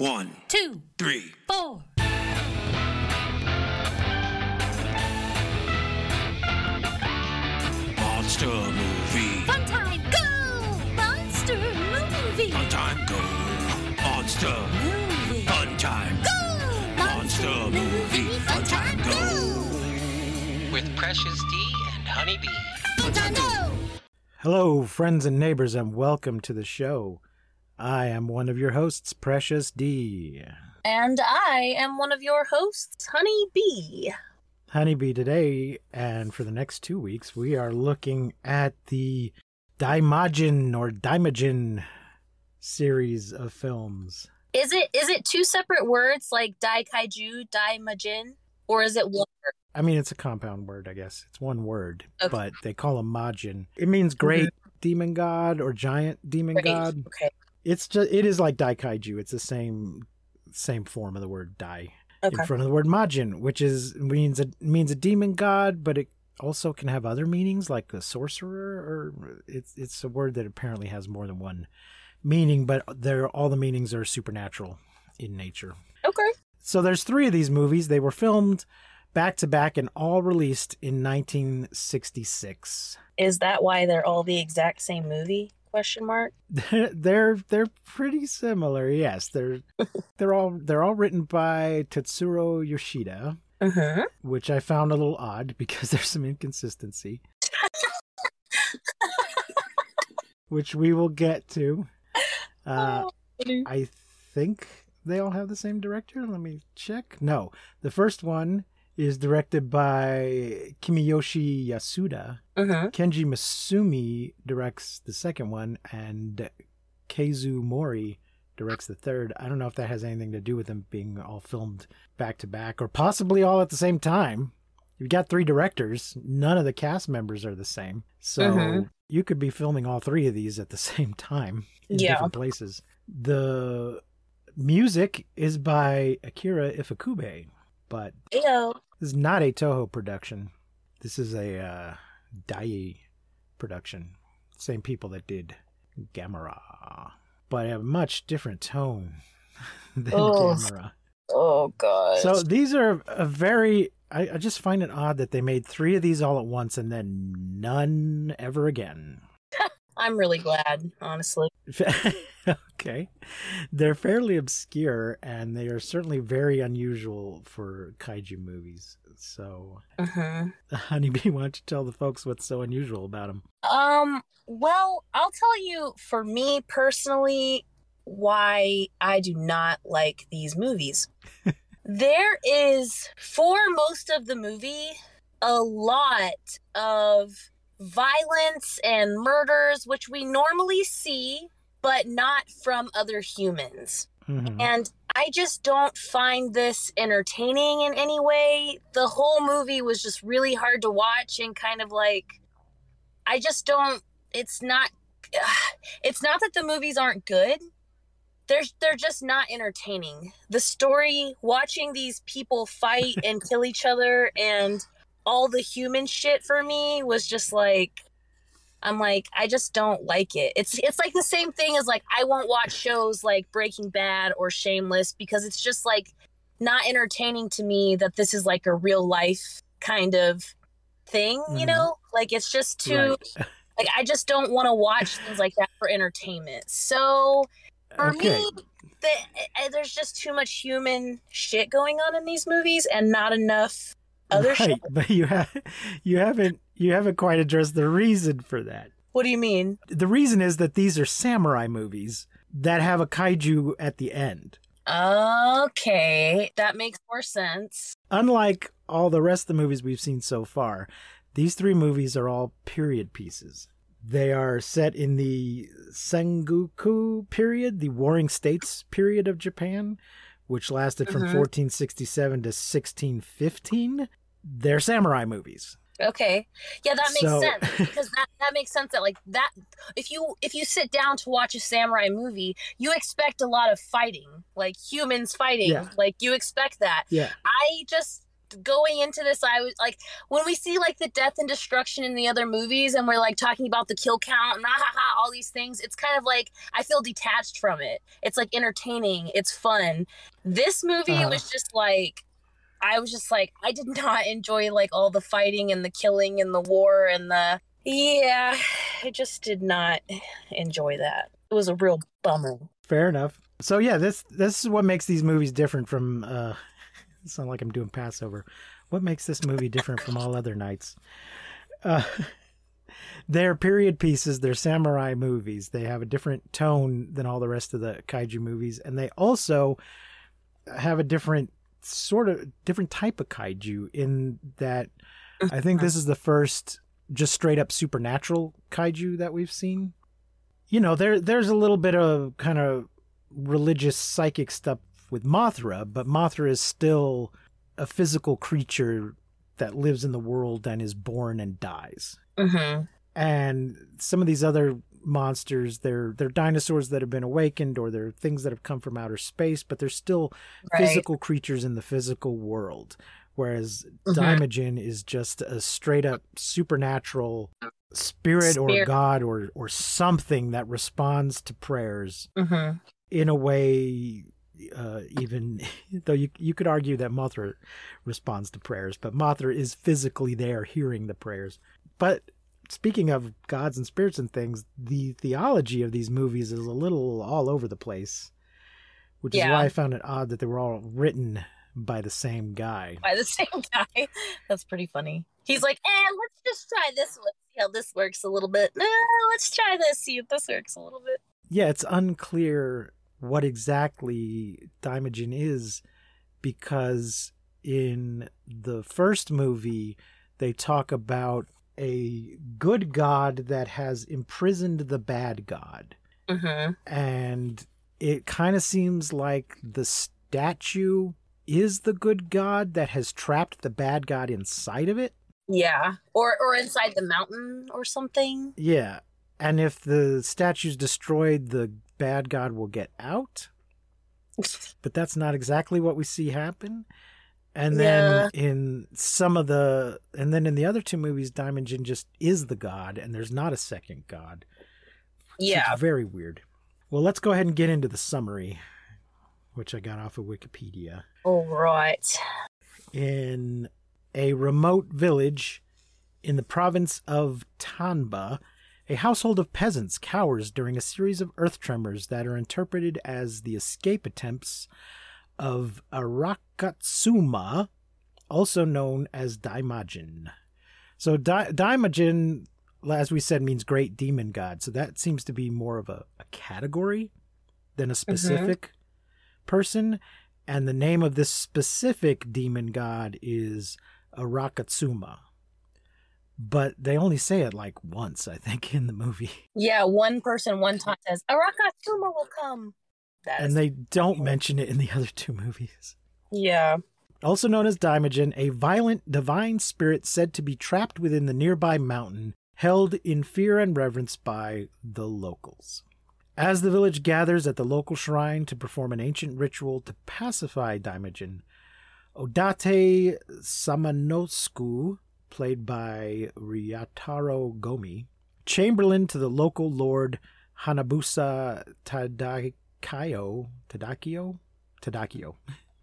One, two, three. four. Monster movie. Fun time, go! Monster movie. Fun time go. Monster. Movie. Fun time. Go! Monster movie. Fun time go. with Precious D and Honeybee. Fun time, go! Hello, friends and neighbors, and welcome to the show. I am one of your hosts, Precious D. And I am one of your hosts, Honey Bee. Honeybee today, and for the next two weeks, we are looking at the Daimajin or Daimajin series of films. Is it is it two separate words like Dai Kaiju? Or is it one word? I mean, it's a compound word, I guess. It's one word, Okay. but they call him Majin. It means great mm-hmm. demon god or giant demon Great. god. Okay. It's just it is like Daikaiju. It's the same same form of the word Dai. Okay. in front of the word Majin, which is means a means a demon god, but it also can have other meanings like a sorcerer, or it's it's a word that apparently has more than one meaning, but they're all the meanings are supernatural in nature. Okay. So there's three of these movies. They were filmed back to back and all released in 1966. Is that why they're all the exact same movie? Question mark. they're they're pretty similar. Yes, they're they're all they're all written by Tetsuro Yoshida. Mm-hmm. which I found a little odd because there's some inconsistency, which we will get to. Uh, I think they all have the same director. Let me check. No, the first one is directed by Kimiyoshi Yasuda. Mm-hmm. Kenji Misumi directs the second one, and Kazuo Mori directs the third. I don't know if that has anything to do with them being all filmed back to back, or possibly all at the same time. You've got three directors. None of the cast members are the same, so Mhm. you could be filming all three of these at the same time in Yeah. different places. The music is by Akira Ifukube, but Ew. This is not a Toho production. This is a uh, Daiei production. Same people that did Gamera, but a much different tone than Oh. Gamera. Oh god. So these are a very. I, I just find it odd that they made three of these all at once and then none ever again. I'm really glad, honestly. okay. They're fairly obscure and they are certainly very unusual for kaiju movies. So, Mm-hmm. Honeybee, why don't you tell the folks what's so unusual about them? Um, well, I'll tell you for me personally why I do not like these movies. there is, for most of the movie, a lot of violence and murders, which we normally see, but not from other humans. Mhm. And I just don't find this entertaining in any way. The whole movie was just really hard to watch and kind of like I just don't it's not it's not that the movies aren't good. They're they're just not entertaining. The story, watching these people fight and kill each other and all the human shit for me was just like I'm like, I just don't like it. It's it's like the same thing as like I won't watch shows like Breaking Bad or Shameless because it's just like not entertaining to me that this is like a real life kind of thing, you Mhm. know? Like it's just too Right. like I just don't want to watch things like that for entertainment. So for Okay. me, the, uh, there's just too much human shit going on in these movies and not enough other right, shit. but you have you haven't you haven't quite addressed the reason for that. What do you mean? The reason is that these are samurai movies that have a kaiju at the end. Okay, that makes more sense. Unlike all the rest of the movies we've seen so far, these three movies are all period pieces. They are set in the Sengoku period, the Warring States period of Japan, which lasted from Mhm. 1467 to 1615. They're samurai movies. Okay, yeah, that makes So- sense because that that makes sense that like that if you if you sit down to watch a samurai movie, you expect a lot of fighting, like humans fighting, Yeah. like you expect that. Yeah. I just going into this, I was like, when we see like the death and destruction in the other movies, and we're like talking about the kill count and ah, ha, ha, all these things, it's kind of like I feel detached from it. It's like entertaining, it's fun. This movie Uh-huh. was just like, I was just like, I did not enjoy like all the fighting and the killing and the war and the yeah, I just did not enjoy that. It was a real bummer. Fair enough. So yeah, this this is what makes these movies different from. uh It's not like I'm doing Passover. What makes this movie different from all other nights? Uh, they're period pieces. They're samurai movies. They have a different tone than all the rest of the kaiju movies, and they also have a different sort of different type of kaiju in that I think this is the first just straight up supernatural kaiju that we've seen. You know, there there's a little bit of kind of religious psychic stuff with Mothra, but Mothra is still a physical creature that lives in the world and is born and dies. Mm-hmm. And some of these other monsters, they're they're dinosaurs that have been awakened or they're things that have come from outer space, but they're still Right. physical creatures in the physical world. Whereas Mhm. Daimajin is just a straight up supernatural spirit, or god or or something that responds to prayers Mm-hmm. in a way uh, even though you you could argue that Mothra responds to prayers, but Mothra is physically there hearing the prayers. But speaking of gods and spirits and things, the theology of these movies is a little all over the place, which is why I found it odd that they were all written by the same guy. By the same guy. That's pretty funny. He's like, eh, let's just try this one. See how this works a little bit. Eh, let's try this. See if this works a little bit. Yeah, it's unclear what exactly Daimajin is because in the first movie they talk about a good god that has imprisoned the bad god Mm-hmm. and it kind of seems like the statue is the good god that has trapped the bad god inside of it Yeah. Or or inside the mountain or something. yeah and if the statue's destroyed the bad god will get out but that's not exactly what we see happen. And then in some of the, and then in the other two movies, Daimajin just is the god, and there's not a second god. Yeah. very weird. Well, let's go ahead and get into the summary, which I got off of Wikipedia. All right. In a remote village in the province of Tanba, a household of peasants cowers during a series of earth tremors that are interpreted as the escape attempts of Arakatsuma, also known as Daimajin. So Dai- Daimajin, as we said, means great demon god. So that seems to be more of a, a category than a mm-hmm. specific person. And the name of this specific demon god is Arakatsuma. But they only say it like once, I think, in the movie. Yeah, one person one time says, Arakatsuma will come. That And they don't mention it in the other two movies. Yeah. Also known as Daimajin, a violent divine spirit said to be trapped within the nearby mountain, held in fear and reverence by the locals. As the village gathers at the local shrine to perform an ancient ritual to pacify Daimajin, Odate Samanosuke, played by Ryutaro Gomi, chamberlain to the local lord Hanabusa Tadakayo, Tadakio, Tadakio,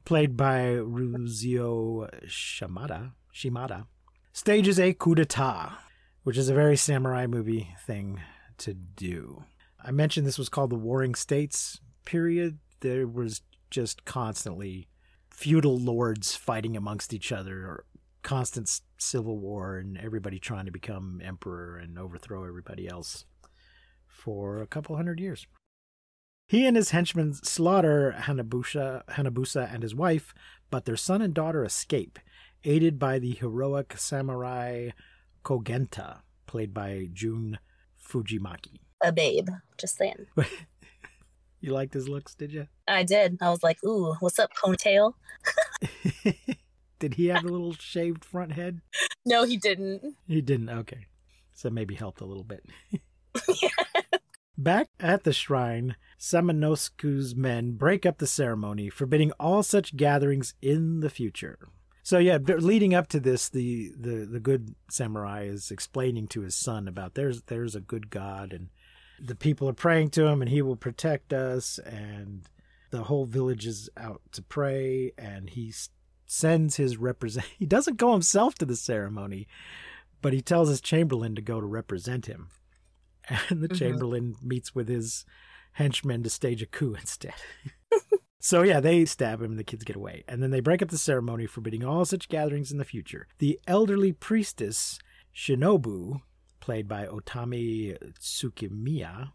played by Ryuzo Shimada, Shimada, stages a coup d'etat, which is a very samurai movie thing to do. I mentioned this was called the Warring States period. There was just constantly feudal lords fighting amongst each other, or constant civil war, and everybody trying to become emperor and overthrow everybody else for a couple hundred years. He and his henchmen slaughter Hanabusa, Hanabusa and his wife, but their son and daughter escape, aided by the heroic samurai Kogenta, played by Jun Fujimaki. A babe. Just saying. you liked his looks, did you? I did. I was like, ooh, what's up, ponytail? did he have a little shaved front head? No, he didn't. He didn't. Okay. So maybe helped a little bit. Back at the shrine, Samanosuke's men break up the ceremony, forbidding all such gatherings in the future. So yeah, leading up to this, the, the the good samurai is explaining to his son about there's there's a good God and the people are praying to him and he will protect us and the whole village is out to pray and he sends his represent he doesn't go himself to the ceremony but he tells his chamberlain to go to represent him and the Mhm. chamberlain meets with his henchmen to stage a coup instead so yeah they stab him and the kids get away and then they break up the ceremony forbidding all such gatherings in the future the elderly priestess shinobu played by otome tsukimiya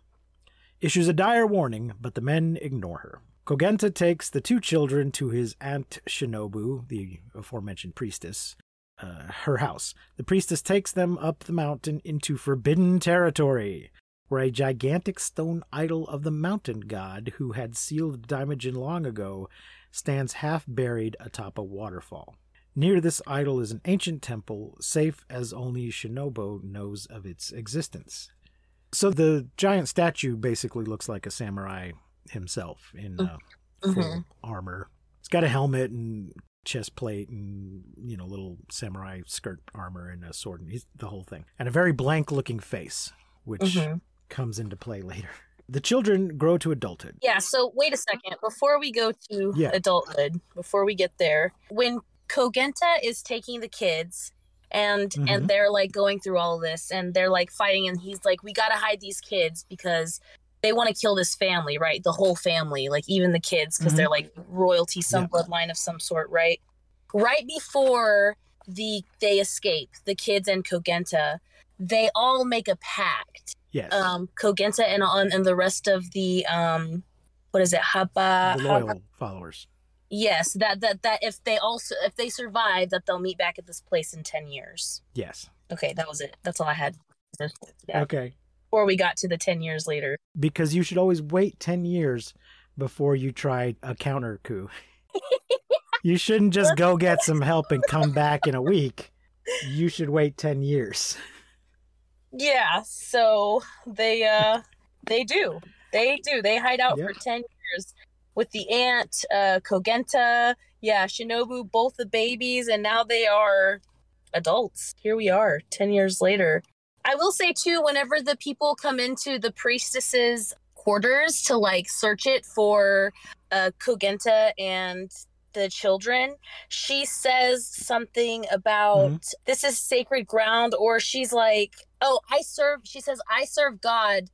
issues a dire warning, but the men ignore her. Kogenta takes the two children to his aunt Shinobu, the aforementioned priestess, uh, her house. The priestess takes them up the mountain into forbidden territory, where a gigantic stone idol of the mountain god who had sealed Daimajin long ago stands half buried atop a waterfall. Near this idol is an ancient temple, safe as only Shinobu knows of its existence. So the giant statue basically looks like a samurai himself in uh, full Mhm. armor. It's got a helmet and chest plate and you know little samurai skirt armor and a sword and he's the whole thing and a very blank looking face, which Mhm. comes into play later. The children grow to adulthood. Yeah, so wait a second. Before we go to Yeah. adulthood, before we get there, when Kogenta is taking the kids and Mhm. and they're like going through all of this and they're like fighting and he's like we got to hide these kids because they want to kill this family, right? The whole family, like even the kids because Mhm. they're like royalty, some Yeah. bloodline of some sort, right? Right before the they escape, the kids and Kogenta, they all make a pact Yes. um Kogenta and on and the rest of the um what is it Hapa? the loyal followers. yes that that that if they also if they survive that they'll meet back at this place in 10 years Yes. okay that was it that's all I had yeah. Okay. Before we got to the 10 years later Because you should always wait 10 years before you try a counter coup. you shouldn't just go get some help and come back in a week. You should wait 10 years. yeah so they uh they do they do they hide out Yep. for 10 years with the aunt uh Kogenta yeah Shinobu both the babies and now they are adults here we are 10 years later I will say too, whenever the people come into the priestess's quarters to like search it for uh, Kogenta and the children, she says something about this is sacred ground, or she's like, "Oh, I serve." She says, "I serve God."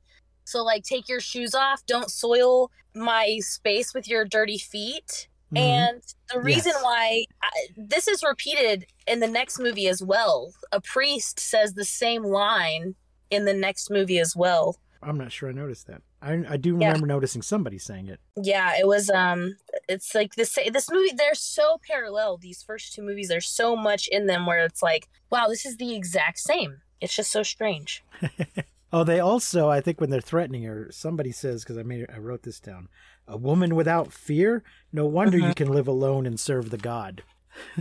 So like, take your shoes off. Don't soil my space with your dirty feet. Mhm. And the reason Yes. why I, this is repeated in the next movie as well. A priest says the same line in the next movie as well. I'm not sure I noticed that. I, I do Yeah. remember noticing somebody saying it. Yeah, it was um it's like this this movie they're so parallel. These first two movies there's so much in them where it's like, wow, this is the exact same. It's just so strange. Oh, they also, I think, when they're threatening her, somebody says, because I made, I wrote this down, a woman without fear. No wonder you Mhm. can live alone and serve the god.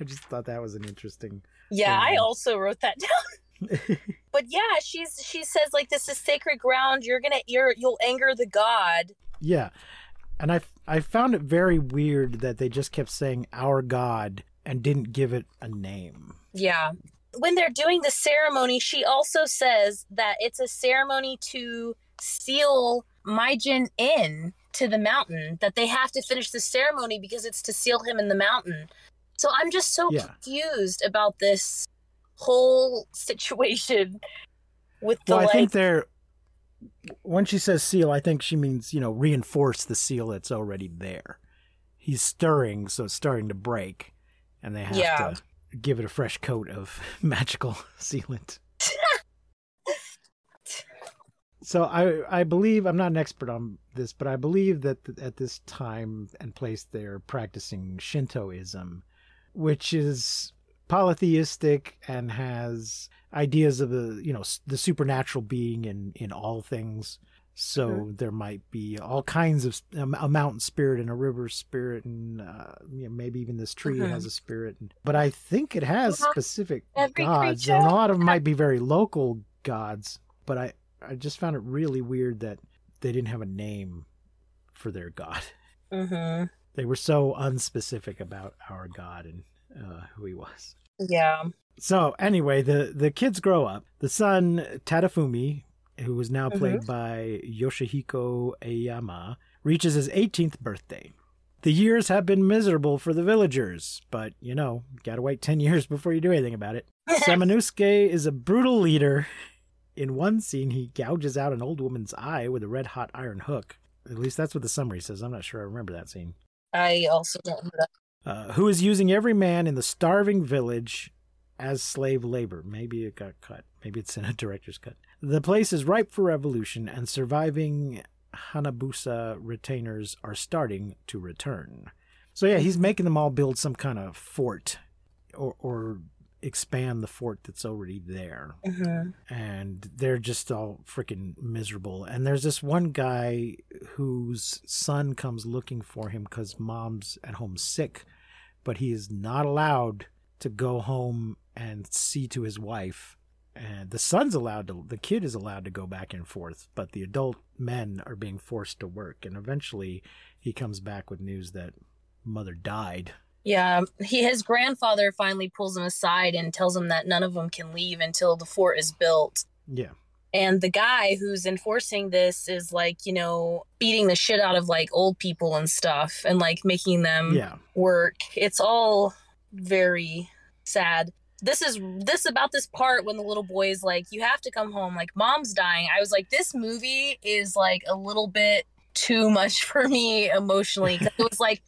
I just thought that was an interesting. Yeah, I also wrote that down. But yeah, she's she says like this is sacred ground. You're gonna you're you'll anger the god. yeah, and I I found it very weird that they just kept saying our god and didn't give it a name. Yeah. When they're doing the ceremony, she also says that it's a ceremony to seal Majin in to the mountain, that they have to finish the ceremony because it's to seal him in the mountain. So I'm just so Yeah. confused about this whole situation with the Well, I like think they're. When she says seal, I think she means you know reinforce the seal that's already there. He's stirring, so it's starting to break, and they have Yeah. to give it a fresh coat of magical sealant. so I I believe I'm not an expert on this, but I believe that th- at this time and place they're practicing Shintoism, which is polytheistic and has ideas of the you know the supernatural being in in all things so there might be all kinds of um, a mountain spirit and a river spirit and uh, you know, maybe even this tree Mhm. has a spirit and, but i think it has specific gods creature and a lot of them might be very local gods but i i just found it really weird that they didn't have a name for their god hmm they were so unspecific about our god and uh, who he was. Yeah. So anyway, the the kids grow up. The son Tadafumi, who is now played Mhm. by Yoshihiko Aoyama, reaches his 18th birthday. The years have been miserable for the villagers, but you know, you gotta wait 10 years before you do anything about it. Samanosuke is a brutal leader. In one scene, he gouges out an old woman's eye with a red hot iron hook. At least that's what the summary says. I'm not sure I remember that scene. I also don't that. Uh, who is using every man in the starving village as slave labor. Maybe it got cut. Maybe it's in a director's cut. The place is ripe for revolution, and surviving Hanabusa retainers are starting to return. So yeah, he's making them all build some kind of fort, or or expand the fort that's already there hmm and they're just all freaking miserable. And there's this one guy whose son comes looking for him because mom's at home sick, but he is not allowed to go home and see to his wife. And the son's allowed to, the kid is allowed to go back and forth, but the adult men are being forced to work. And eventually he comes back with news that mother died. Yeah, um, he his grandfather finally pulls him aside and tells him that none of them can leave until the fort is built. Yeah. And the guy who's enforcing this is like, you know, beating the shit out of like old people and stuff and like making them Yeah. work. It's all very sad. This is this about this part when the little boy is like, you have to come home, like mom's dying. I was like, this movie is like a little bit too much for me emotionally. it was like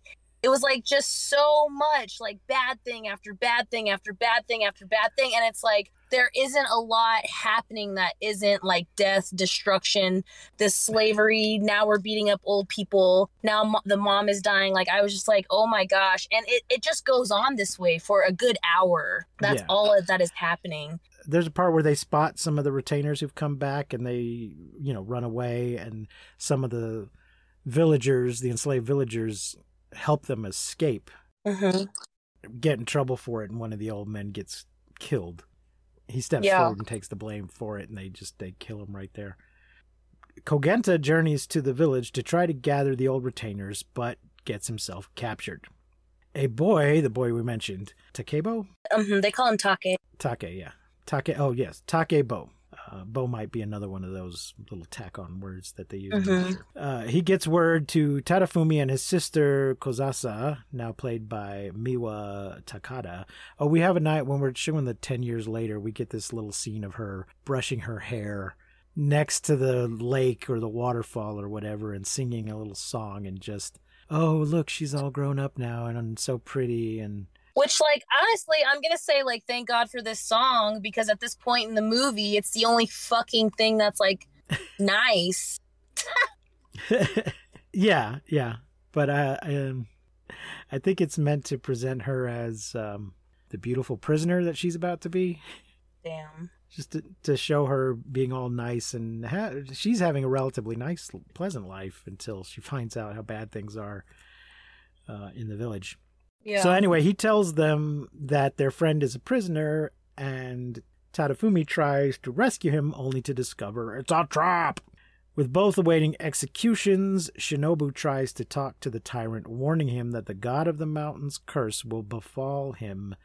it was like just so much like bad thing after bad thing after bad thing after bad thing. And it's like there isn't a lot happening that isn't like death, destruction, this slavery. Now we're beating up old people. Now mo- the mom is dying. Like I was just like, oh my gosh. And it, it just goes on this way for a good hour. That's Yeah. all that is happening. there's a part where they spot some of the retainers who've come back and they you know run away and some of the villagers the enslaved villagers help them escape hmm get in trouble for it and one of the old men gets killed he steps Yeah. forward and takes the blame for it and they just they kill him right there kogenta journeys to the village to try to gather the old retainers but gets himself captured a boy the boy we mentioned takebo hmm They call him Take. Take, yeah. Take, oh, yes. Take Bo. Uh, Bo might be another one of those little tack on words that they use. I'm Mhm. Uh, he gets word to Tadafumi and his sister Kozasa, now played by Miwa Takada. Oh, we have a night when we're showing the 10 years later, we get this little scene of her brushing her hair next to the lake or the waterfall or whatever and singing a little song and just, oh, look, she's all grown up now and, and so pretty and Which, like, honestly, I'm gonna say, like, thank God for this song because at this point in the movie, it's the only fucking thing that's like nice. yeah, yeah, but I, um, I think it's meant to present her as um, the beautiful prisoner that she's about to be, Damn. just to, to show her being all nice and ha- she's having a relatively nice, pleasant life until she finds out how bad things are uh, in the village. Yeah. So anyway, he tells them that their friend is a prisoner, and Tadafumi tries to rescue him, only to discover it's a trap. With both awaiting executions, Shinobu tries to talk to the tyrant, warning him that the god of the mountain's curse will befall him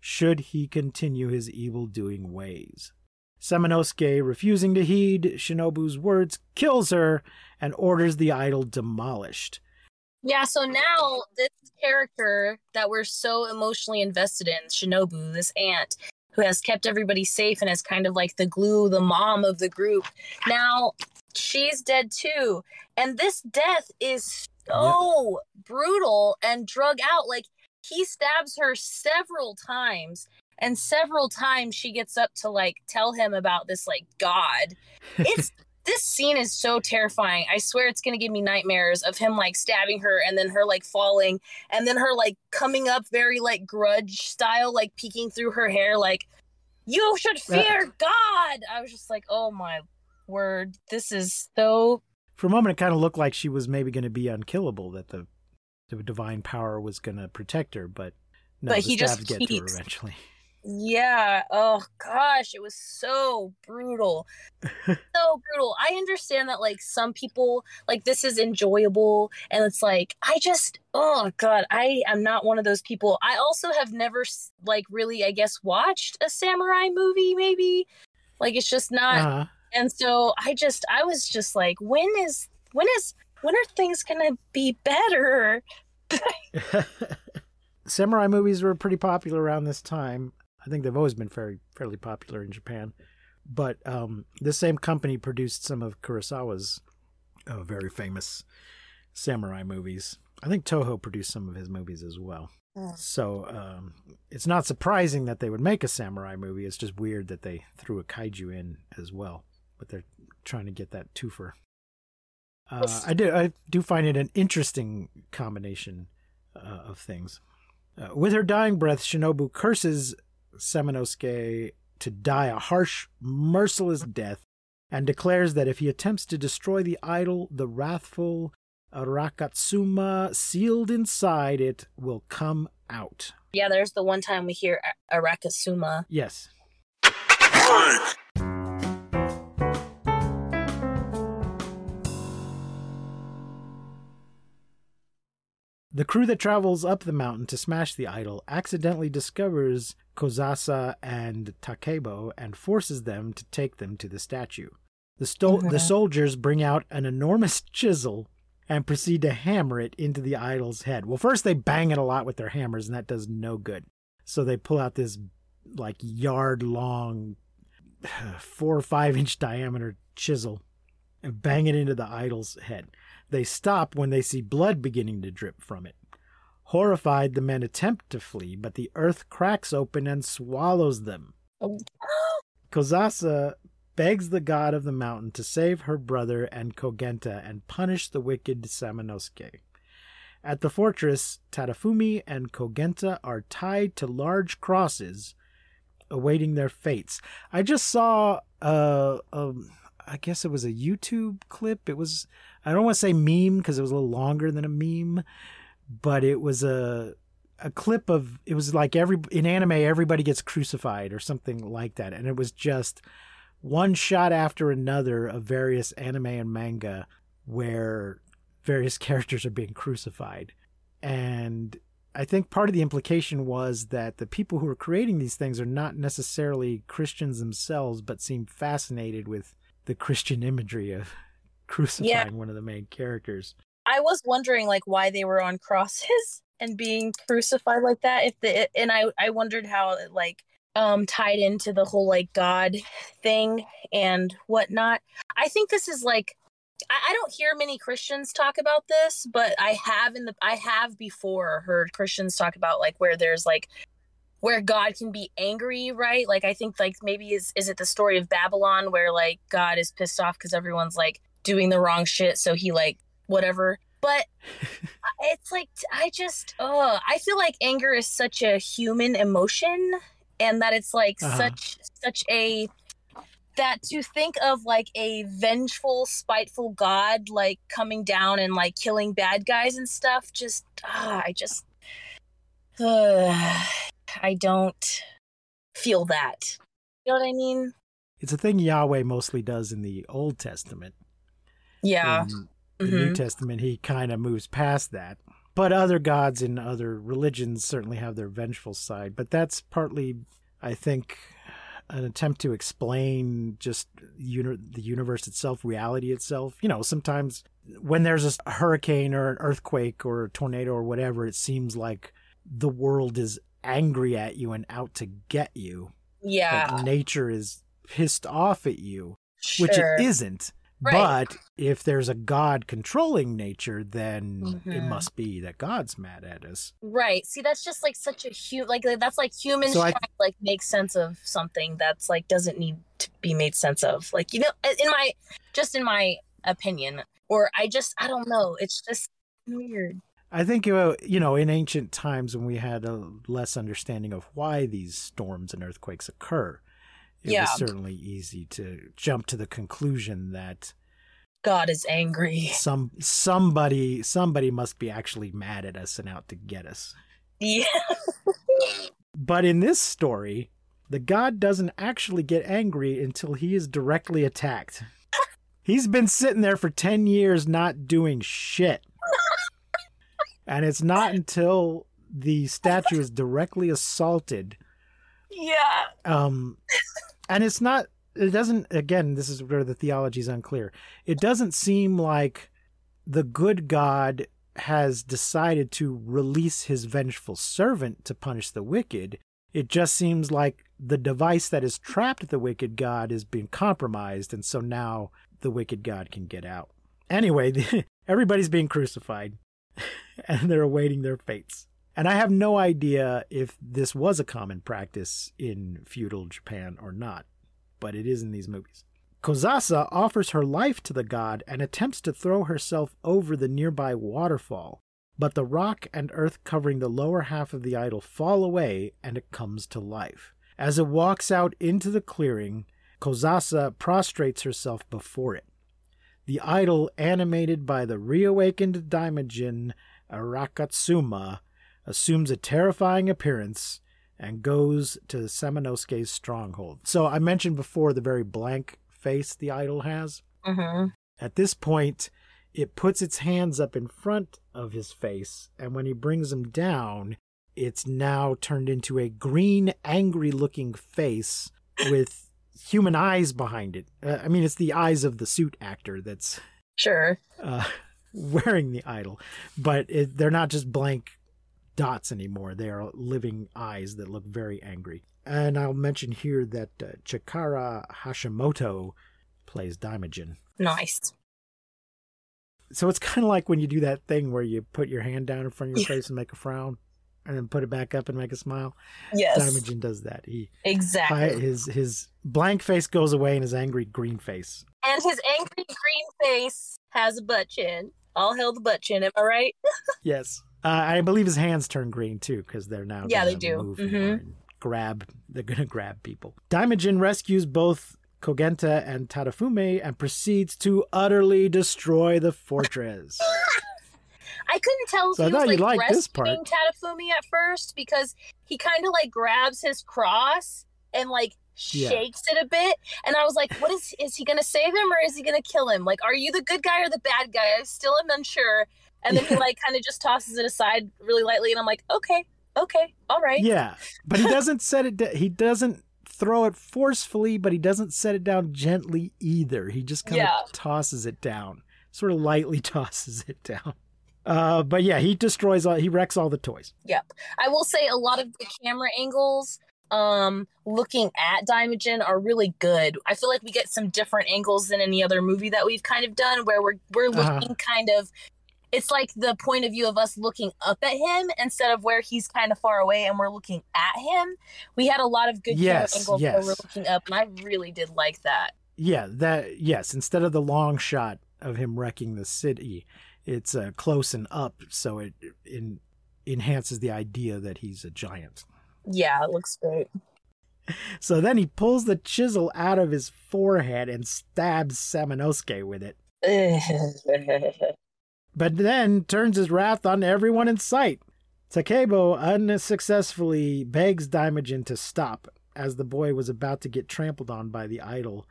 should he continue his evil-doing ways. Samanosuke, refusing to heed Shinobu's words, kills her and orders the idol demolished. Yeah, so now this character that we're so emotionally invested in, Shinobu, this aunt who has kept everybody safe and is kind of like the glue, the mom of the group. Now she's dead too. And this death is so brutal and drug out. Like he stabs her several times. And several times she gets up to like tell him about this like God. It's this scene is so terrifying. I swear it's gonna give me nightmares of him like stabbing her and then her like falling and then her like coming up very like grudge style, like peeking through her hair, like, you should uh, fear God. I was just like, oh my word, this is so For a moment, it kind of looked like she was maybe going to be unkillable, that the, the divine power was going to protect her, but no, But he just stabs get to her eventually. Yeah. Oh gosh, it was so brutal. so brutal. I understand that like some people like this is enjoyable and it's like I just oh god, I am not one of those people. I also have never like really I guess watched a samurai movie maybe. Like it's just not Uh, and so I just I was just like when is when is when are things going to be better? samurai movies were pretty popular around this time. I think they've always been very fairly popular in Japan. But um, this same company produced some of Kurosawa's uh, very famous samurai movies. I think Toho produced some of his movies as well. Hmm. So um, it's not surprising that they would make a samurai movie. It's just weird that they threw a kaiju in as well. But they're trying to get that twofer. Uh, I do. I do find it an interesting combination uh, of things. Uh, with her dying breath, Shinobu curses Samanosuke to die a harsh, merciless death and declares that if he attempts to destroy the idol, the wrathful Arakatsuma sealed inside it will come out. Yeah, there's the one time we hear A- Arakasuma. Yes. The crew that travels up the mountain to smash the idol accidentally discovers Kozasa and Takebo and forces them to take them to the statue. The, sto- the Mhm. soldiers bring out an enormous chisel and proceed to hammer it into the idol's head. Well, first they bang it a lot with their hammers, and that does no good. So they pull out this like yard long, four or five inch diameter chisel and bang it into the idol's head. They stop when they see blood beginning to drip from it. Horrified, the men attempt to flee, but the earth cracks open and swallows them. Oh. Kozasa begs the god of the mountain to save her brother and Kogenta and punish the wicked Samanosuke. At the fortress, Tadafumi and Kogenta are tied to large crosses, awaiting their fates. I just saw, uh, um, I guess it was a YouTube clip. It was, I don't want to say meme because it was a little longer than a meme, but it was a a clip of it was like every in anime everybody gets crucified or something like that, and it was just one shot after another of various anime and manga where various characters are being crucified. And I think part of the implication was that the people who are creating these things are not necessarily Christians themselves, but seem fascinated with the Christian imagery of crucifying one of the main characters. I was wondering like why they were on crosses and being crucified like that. If the and I I wondered how it like um tied into the whole like God thing and whatnot. I think this is like I, I don't hear many Christians talk about this, but I have in the I have before heard Christians talk about like where there's like where God can be angry, right? Like I think like maybe is is it the story of Babylon where like God is pissed off because everyone's like doing the wrong shit, so he like whatever. But it's like I just oh I feel like anger is such a human emotion and that it's like Uh-huh. such such a that to think of like a vengeful spiteful god like coming down and like killing bad guys and stuff just ah, I just uh, I don't feel that. You know what I mean? It's a thing Yahweh mostly does in the Old Testament. Yeah. In the New Mhm. Testament, he kind of moves past that. But other gods in other religions certainly have their vengeful side. But that's partly, I think, an attempt to explain just uni- the universe itself, reality itself. You know, sometimes when there's a hurricane or an earthquake or a tornado or whatever, it seems like the world is angry at you and out to get you. Yeah. Like nature is pissed off at you which it isn't. Right. But if there's a God controlling nature, then it Mhm. must be that God's mad at us. Right. See, that's just like such a huge, like that's like humans So I- trying to like make sense of something that's like doesn't need to be made sense of. Like you know, in my just in my opinion, or I just I don't know. It's just weird. I think you know, in ancient times when we had a less understanding of why these storms and earthquakes occur, it Yeah. was certainly easy to jump to the conclusion that God is angry. some somebody somebody must be actually mad at us and out to get us. Yeah. But in this story, the god doesn't actually get angry until he is directly attacked. He's been sitting there for 10 years not doing shit. And it's not until the statue is directly assaulted Yeah. um and it's not it doesn't again this is where the theology is unclear. It doesn't seem like the good god has decided to release his vengeful servant to punish the wicked. It just seems like the device that has trapped the wicked god is being compromised and so now the wicked god can get out. Anyway everybody's being crucified and they're awaiting their fates and I have no idea if this was a common practice in feudal Japan or not, but it is in these movies. Kozasa offers her life to the god and attempts to throw herself over the nearby waterfall, but the rock and earth covering the lower half of the idol fall away and it comes to life. As it walks out into the clearing, Kozasa prostrates herself before it. The idol, animated by the reawakened Daimajin Arakatsuma, assumes a terrifying appearance and goes to Samanosuke's stronghold. So I mentioned before the very blank face the idol has. Mm-hmm. At this point, it puts its hands up in front of his face, and when he brings them down, it's now turned into a green, angry looking face with human eyes behind it. Uh, I mean, it's the eyes of the suit actor that's Sure. uh, wearing the idol, but it, they're not just blank dots anymore. They are living eyes that look very angry. And I'll mention here that uh, Chikara Hashimoto plays Daimajin. Nice. So it's kind of like when you do that thing where you put your hand down in front of your face and make a frown, and then put it back up and make a smile. Yes. Daimajin does that. He Exactly. his his blank face goes away and his angry green face. And his angry green face has a butt chin. All hell the butt chin, am I right? Yes, uh, I believe his hands turn green too because they're now Yeah, they do. Mhm. and grab. They're gonna grab people. Daimajin rescues both Kogenta and Tadafumi and proceeds to utterly destroy the fortress. I couldn't tell if So I he was like liked this part. rescuing Tadafumi at first because he kind of like grabs his cross and like Yeah. shakes it a bit, and I was like, "What is is he gonna save him or is he gonna kill him? Like, are you the good guy or the bad guy?" I still am unsure. And then he like kind of just tosses it aside really lightly, and I'm like, "Okay, okay, all right." yeah, but he doesn't set it. Da- he doesn't throw it forcefully, but he doesn't set it down gently either. He just kind of Yeah. tosses it down, sort of lightly tosses it down. Uh, but yeah, he destroys all. He wrecks all the toys. Yep i will say a lot of the camera angles um looking at Daimajin are really good. I feel like we get some different angles than any other movie that we've kind of done where we're we're Uh-huh. looking kind of it's like the point of view of us looking up at him instead of where he's kind of far away and we're looking at him. We had a lot of good Yes, angles where we're looking up and I really did like that. Yeah, that yes. Instead of the long shot of him wrecking the city, it's uh, close and up, so it in, enhances the idea that he's a giant. Yeah, it looks great. So then he pulls the chisel out of his forehead and stabs Samanosuke with it, but then turns his wrath on everyone in sight. Takebo unsuccessfully begs Daimajin to stop as the boy was about to get trampled on by the idol.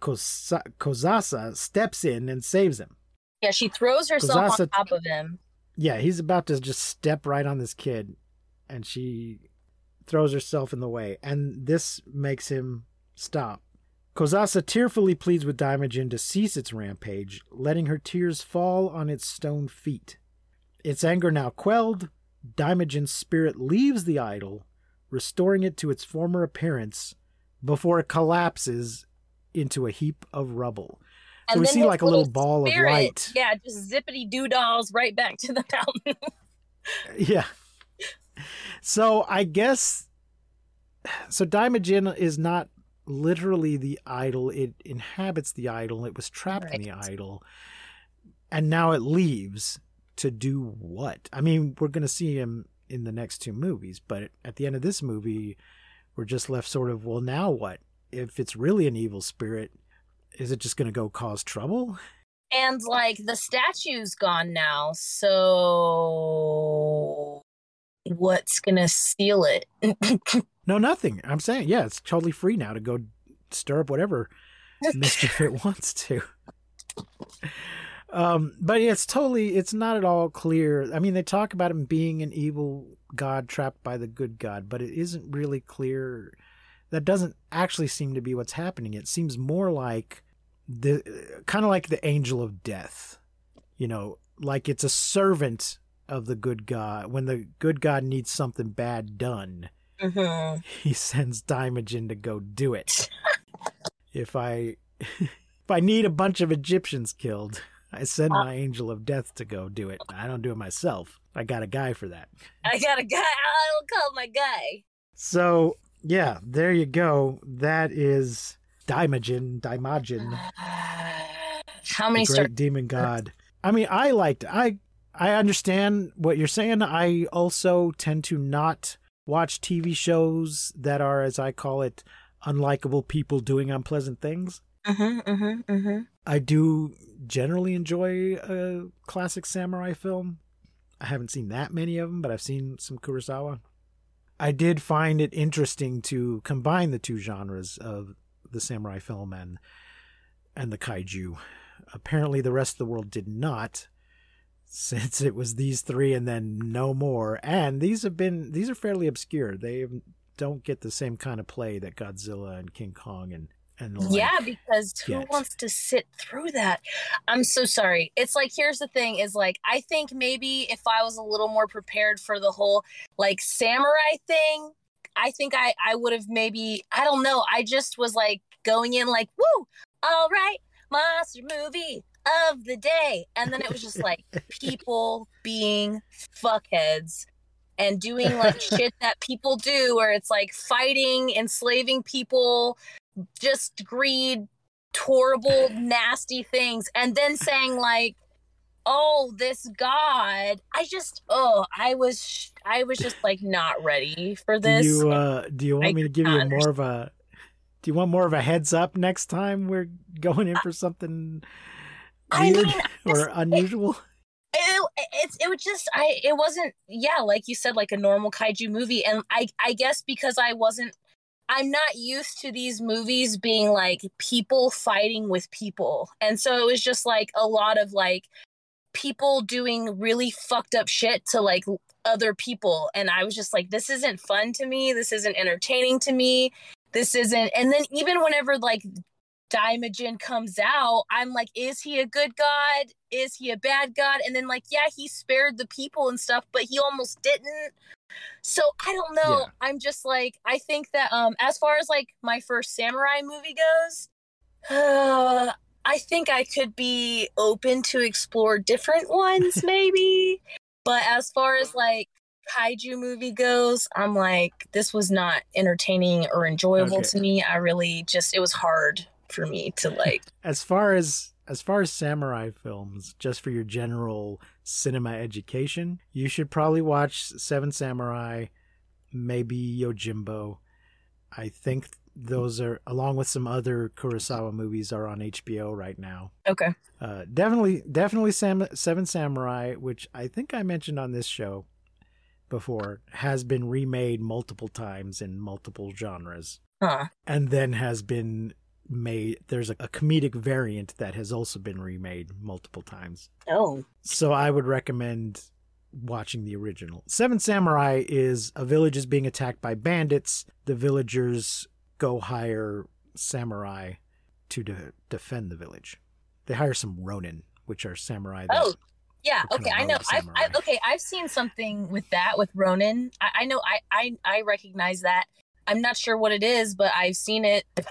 Kosa- Kozasa steps in and saves him. yeah, she throws herself on top of him. Yeah, he's about to just step right on this kid, and she throws herself in the way, and this makes him stop. Kozasa tearfully pleads with Daimajin to cease its rampage, letting her tears fall on its stone feet. Its anger now quelled, Daimajin's spirit leaves the idol, restoring it to its former appearance before it collapses into a heap of rubble. So we see like a little ball of light. Yeah, just zippity doo dolls right back to the mountain. Yeah. So I guess so Daimajin is not literally the idol. It inhabits the idol. It was trapped in the idol. And now it leaves to do what? I mean, we're going to see him in the next two movies, but at the end of this movie, we're just left sort of, well, now what? If it's really an evil spirit, is it just going to go cause trouble? and like the statue's gone now, so what's gonna steal it. No, nothing. I'm saying, yeah, it's totally free now to go stir up whatever mischief it wants to. Um, but it's totally, it's not at all clear. I mean, they talk about him being an evil god trapped by the good god, but it isn't really clear. That doesn't actually seem to be what's happening. It seems more like the kind of like the angel of death, you know, like it's a servant of the good god. When the good god needs something bad done, hmm he sends Daimajin to go do it. if I if I need a bunch of Egyptians killed, I send my angel of death to go do it. I don't do it myself. I got a guy for that. I got a guy. I'll call my guy. So yeah, there you go. That is Daimajin, Daimajin, How many great star? demon god. I mean, I liked. I I understand what you're saying. I also tend to not watch TV shows that are, as I call it, unlikable people doing unpleasant things. hmm hmm hmm I do generally enjoy a classic samurai film. I haven't seen that many of them, but I've seen some Kurosawa. I did find it interesting to combine the two genres of the samurai film and and the kaiju. Apparently, the rest of the world did not, since it was these three and then no more. And these have been these are fairly obscure. They don't get the same kind of play that Godzilla and King Kong and and like Yeah, because who wants to sit through that? I'm so sorry. It's like here's the thing is like I think maybe if I was a little more prepared for the whole like samurai thing, I think I I would have maybe I don't know. I just was like going in like, "Woo! All right, monster movie of the day." And then it was just like people being fuckheads and doing like shit that people do where it's like fighting, enslaving people, just greed, horrible, nasty things, and then saying like, "Oh, this god." I just, oh, I was, I was just like not ready for Do this. you uh do you want I me to give you cannot more of a do you want more of a heads up next time we're going in for something I mean, or unusual? it, it's it was just I it wasn't yeah like you said like a normal kaiju movie. And I I guess because I wasn't I'm not used to these movies being like people fighting with people. And so it was just like a lot of like people doing really fucked up shit to like other people. And I was just like this isn't fun to me. This isn't entertaining to me. This isn't and then even whenever like Daimajin comes out, I'm like, is he a good god? Is he a bad god? And then like, yeah, he spared the people and stuff, but he almost didn't. So I don't know. Yeah. I'm just like, I think that um as far as like my first samurai movie goes, uh, I think I could be open to explore different ones maybe. but as far as like kaiju movie goes, I'm like, this was not entertaining or enjoyable Okay. to me. I really just it was hard for me to like As far as as far as samurai films, just for your general cinema education, you should probably watch Seven Samurai, maybe Yojimbo. I think those are along with some other Kurosawa movies are on HBO right now. okay. Uh, definitely, definitely Sam, Seven Samurai, which I think I mentioned on this show before, has been remade multiple times in multiple genres, Huh. and then has been made. There's a, a comedic variant that has also been remade multiple times. Oh. So I would recommend watching the original. Seven Samurai is a village is being attacked by bandits. The villagers go hire samurai to de- defend the village. They hire some ronin, which are samurai. That, Oh. Yeah, okay, I know. I've. I've okay, I've seen something with that with Ronin. I, I know I, I I recognize that. I'm not sure what it is, but I've seen it.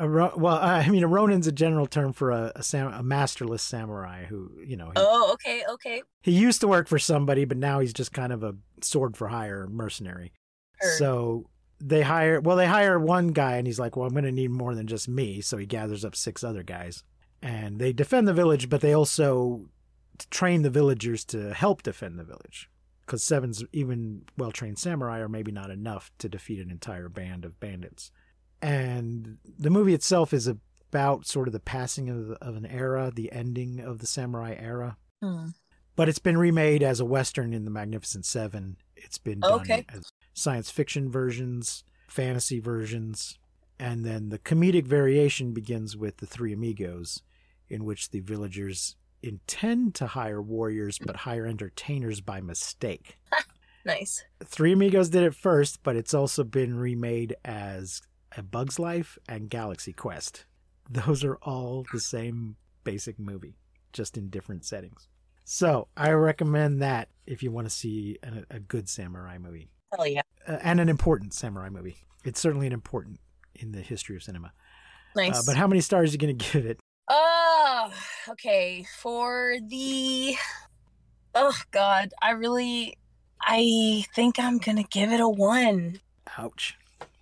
A ro- well, I mean, a ronin's a general term for a a, sam- a masterless samurai who, you know, he, Oh, okay, okay. he used to work for somebody, but now he's just kind of a sword for hire mercenary. Heard. So they hire, well, they hire one guy and he's like, well, I'm going to need more than just me. So he gathers up six other guys and they defend the village, but they also train the villagers to help defend the village. Because seven's even well trained samurai are maybe not enough to defeat an entire band of bandits. And the movie itself is about sort of the passing of, of an era, the ending of the samurai era Hmm. but it's been remade as a western in the Magnificent Seven. It's been done Okay. as science fiction versions, fantasy versions, and then the comedic variation begins with the Three Amigos, in which the villagers intend to hire warriors but hire entertainers by mistake. Nice. Three Amigos did it first, but it's also been remade as A Bug's Life and Galaxy Quest. Those are all the same basic movie, just in different settings. So I recommend that if you want to see a, a good samurai movie Hell yeah. uh, and an important samurai movie. It's certainly an important in the history of cinema. Nice. Uh, but how many stars are you going to give it? Oh, okay. For the Oh god, I really I think I'm going to give it a 1. Ouch.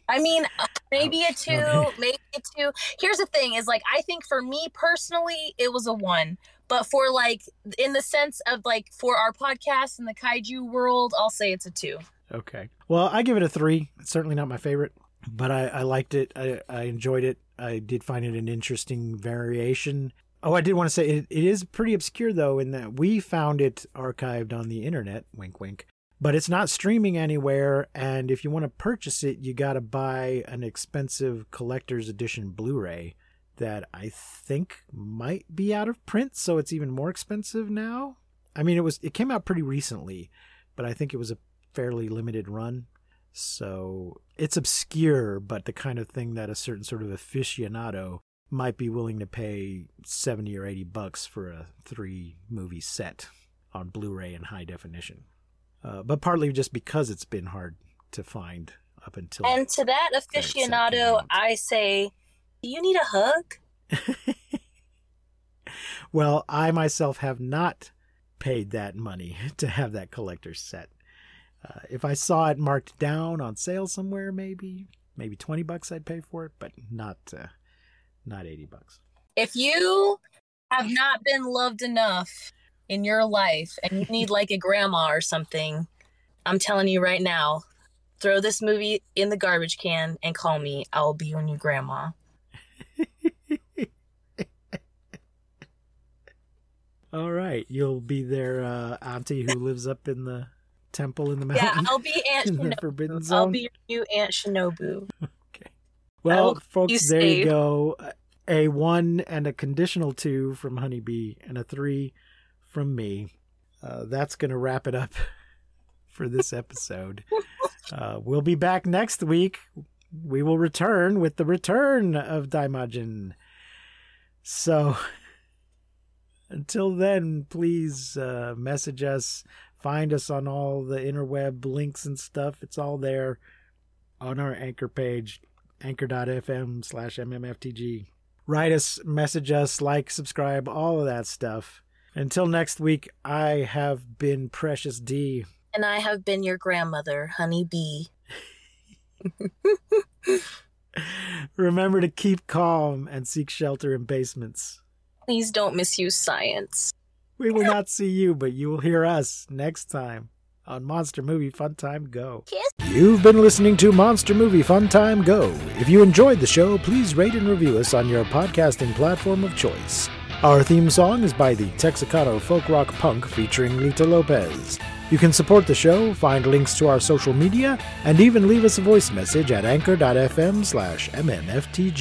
I mean, uh, maybe a 2, Okay. maybe a 2. Here's the thing is like I think for me personally it was a 1. But for like in the sense of like for our podcast in the kaiju world, I'll say it's a 2. Okay. Well, I give it a three. It's certainly not my favorite, but I, I liked it. I, I enjoyed it. I did find it an interesting variation. Oh, I did want to say it, it is pretty obscure, though, in that we found it archived on the internet. Wink, wink. But it's not streaming anywhere. And if you want to purchase it, you got to buy an expensive collector's edition Blu ray that I think might be out of print. So it's even more expensive now. I mean, it was it came out pretty recently, but I think it was a fairly limited run. So it's obscure, but the kind of thing that a certain sort of aficionado might be willing to pay 70 or 80 bucks for a three movie set on Blu ray in high definition. Uh, but partly just because it's been hard to find up until. And to that That set came aficionado. I say, do you need a hug? well, I myself have not paid that money to have that collector's set. Uh, if I saw it marked down on sale somewhere, maybe maybe twenty bucks I'd pay for it, but not uh, not eighty bucks. If you have not been loved enough in your life and you need like a grandma or something, I'm telling you right now, throw this movie in the garbage can and call me. I'll be your new grandma. All right, you'll be their uh, auntie who lives up in the temple in the mountains. Yeah, I'll be Aunt in the Shinobu. I'll be your new Aunt Shinobu. Okay. Well, folks, you there you go. A one and a conditional two from Honey B, and a three from me. Uh, that's going to wrap it up for this episode. uh, we'll be back next week. We will return with the return of Daimajin. So until then, please uh, message us, find us on all the interweb links and stuff. It's all there on our anchor page anchor.fm slash mmftg. Write us, message us, like, subscribe, all of that stuff. Until next week, I have been Precious D. And I have been your grandmother, Honey B. Remember to keep calm and seek shelter in basements. Please don't misuse science. We will not see you, but you will hear us next time on Monster Movie Fun Time Go. You've been listening to Monster Movie Fun Time Go. If you enjoyed the show, please rate and review us on your podcasting platform of choice. Our theme song is by the Texicano folk rock punk featuring Lita Lopez. You can support the show, find links to our social media, and even leave us a voice message at anchor.fm slash mmftg.